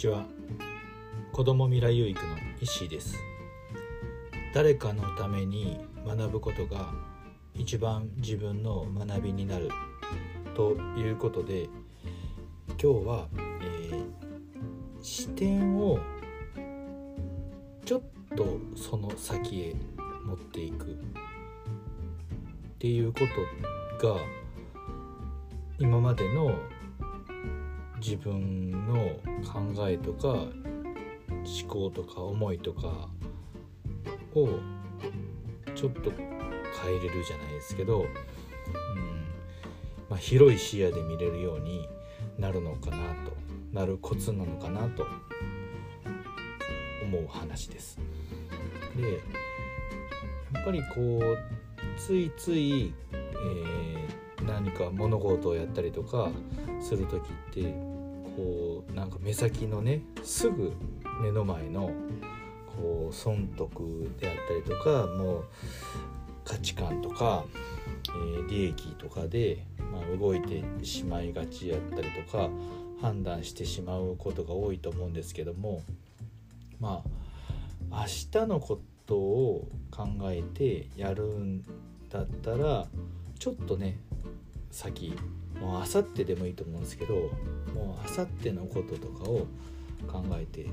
ちは。子ども未来有育の石井です。誰かのために学ぶことが一番自分の学びになるということで今日は、えー、視点をちょっとその先へ持っていくっていうことが今までの自分の考えとか思考とか思いとかをちょっと変えれるじゃないですけど、うんまあ、広い視野で見れるようになるのかなとなるコツなのかなと思う話です。でやっぱりこうついつい、えー、何か物事をやったりとかする時ってこうなんか目先のねすぐ目の前のこう損得であったりとかもう価値観とか、えー、利益とかで、まあ、動いてしまいがちやったりとか判断してしまうことが多いと思うんですけどもまあ明日のことを考えてやるんだったらちょっとね先もうあさってでもいいと思うんですけどもうあさってのこととかを考えて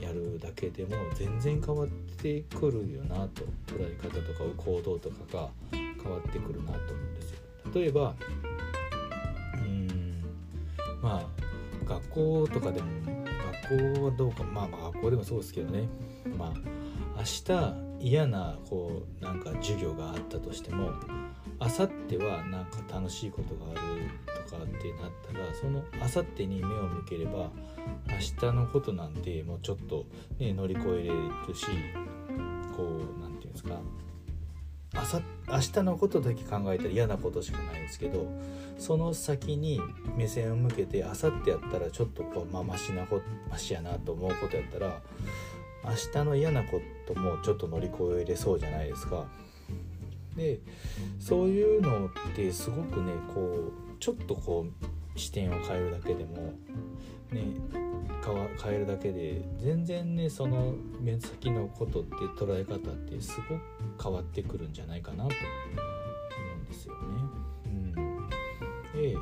やるだけでも全然変わってくるよなと捉え方とか行動とかが変わってくるなと思うんですよ。例えばうんまあ学校とかでも学校はどうかまあまあ学校でもそうですけどねまあ明日嫌なこうなんか授業があったとしてもあさってはなんか楽しいことがあるとかってなったらそのあさってに目を向ければ明日のことなんてもうちょっと、ね、乗り越えれるしこう何て言うんですか明日のことだけ考えたら嫌なことしかないんですけどその先に目線を向けてあさってやったらちょっとこう、まあ、マシなこマシやなと思うことやったら明日の嫌なこともちょっと乗り越えれそうじゃないですか。でそういうのってすごくねこうちょっとこう視点を変えるだけでもね変えるだけで全然ねその目先のことって捉え方ってすごく変わってくるんじゃないかなと思うんですよね。うん、で、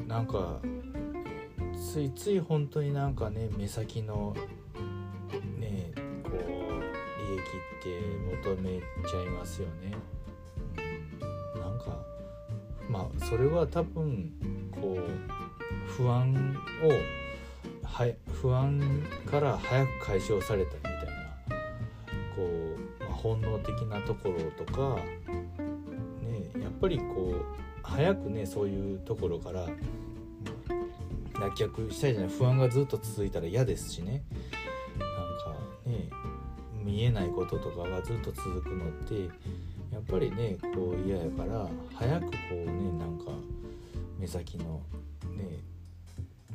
うん、なんかついつい本当になんかね目先のって求めちゃいますよね。なんかまあそれは多分こう不安をは不安から早く解消されたみたいなこう、まあ、本能的なところとか、ね、やっぱりこう早くねそういうところから脱却したいじゃない不安がずっと続いたら嫌ですしねなんかね見えないこととかがずっと続くのってやっぱりねこう嫌やから早くこうねなんか目先のね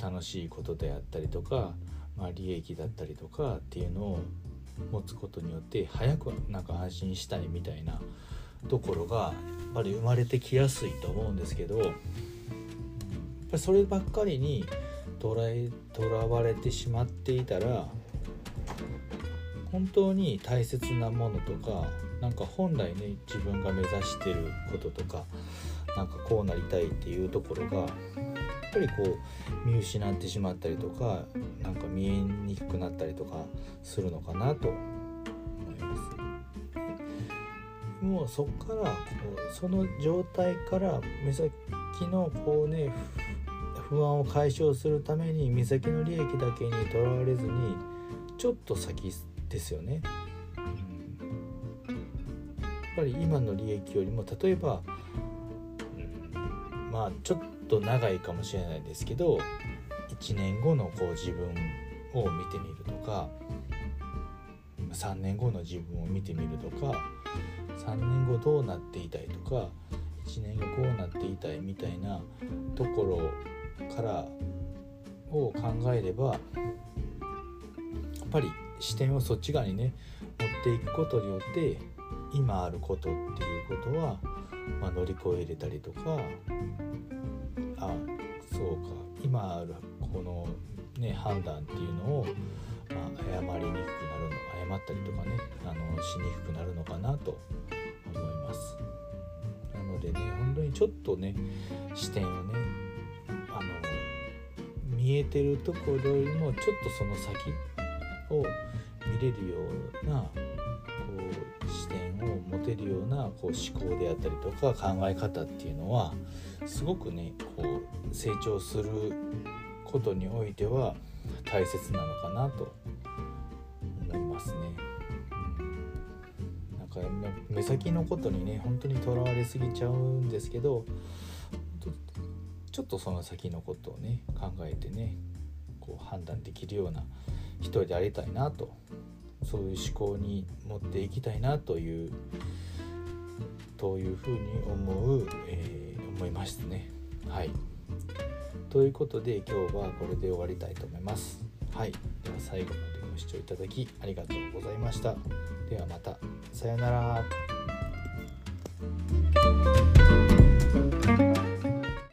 楽しいことであったりとか、まあ、利益だったりとかっていうのを持つことによって早くなんか安心したいみたいなところがやっぱり生まれてきやすいと思うんですけどやっぱそればっかりにとらえとらわれてしまっていたら本当に大切なものとかなんか本来ね自分が目指してることとかなんかこうなりたいっていうところがやっぱりこう見失ってしまったりとかなんか見えにくくなったりとかするのかなと思います。もうそっからこうその状態から目先のこうね不安を解消するために目先の利益だけにとらわれずにちょっと先ですよね。うん、やっぱり今の利益よりも例えば、うん、まあちょっと長いかもしれないですけど1年後のこう自分を見てみるとか3年後の自分を見てみるとか3年後どうなっていたいとか1年後こうなっていたいみたいなところからを考えればやっぱり視点をそっち側にね持っていくことによって今あることっていうことは、まあ、乗り越えれたりとかあそうか今あるこのね判断っていうのを、まあ、誤りにくくなるの誤ったりとかねあのしにくくなるのかなと思います。なのでね本当にちょっとね視点をねあの見えてるところよりもちょっとその先を見れるようなこう視点を持てるようなこう思考であったりとか考え方っていうのはすごくねこう成長することにおいては大切なのかなと思いますね。なんか目先のことにね本当にとらわれすぎちゃうんですけどちょっとその先のことをね考えてねこう判断できるような人でありたいなとそういう思考に持っていきたいなというというふうに思う、えー、思いますね。はいということで今日はこれで終わりたいと思います。はい、では最後までご視聴いただきありがとうございました。ではまた。さようなら。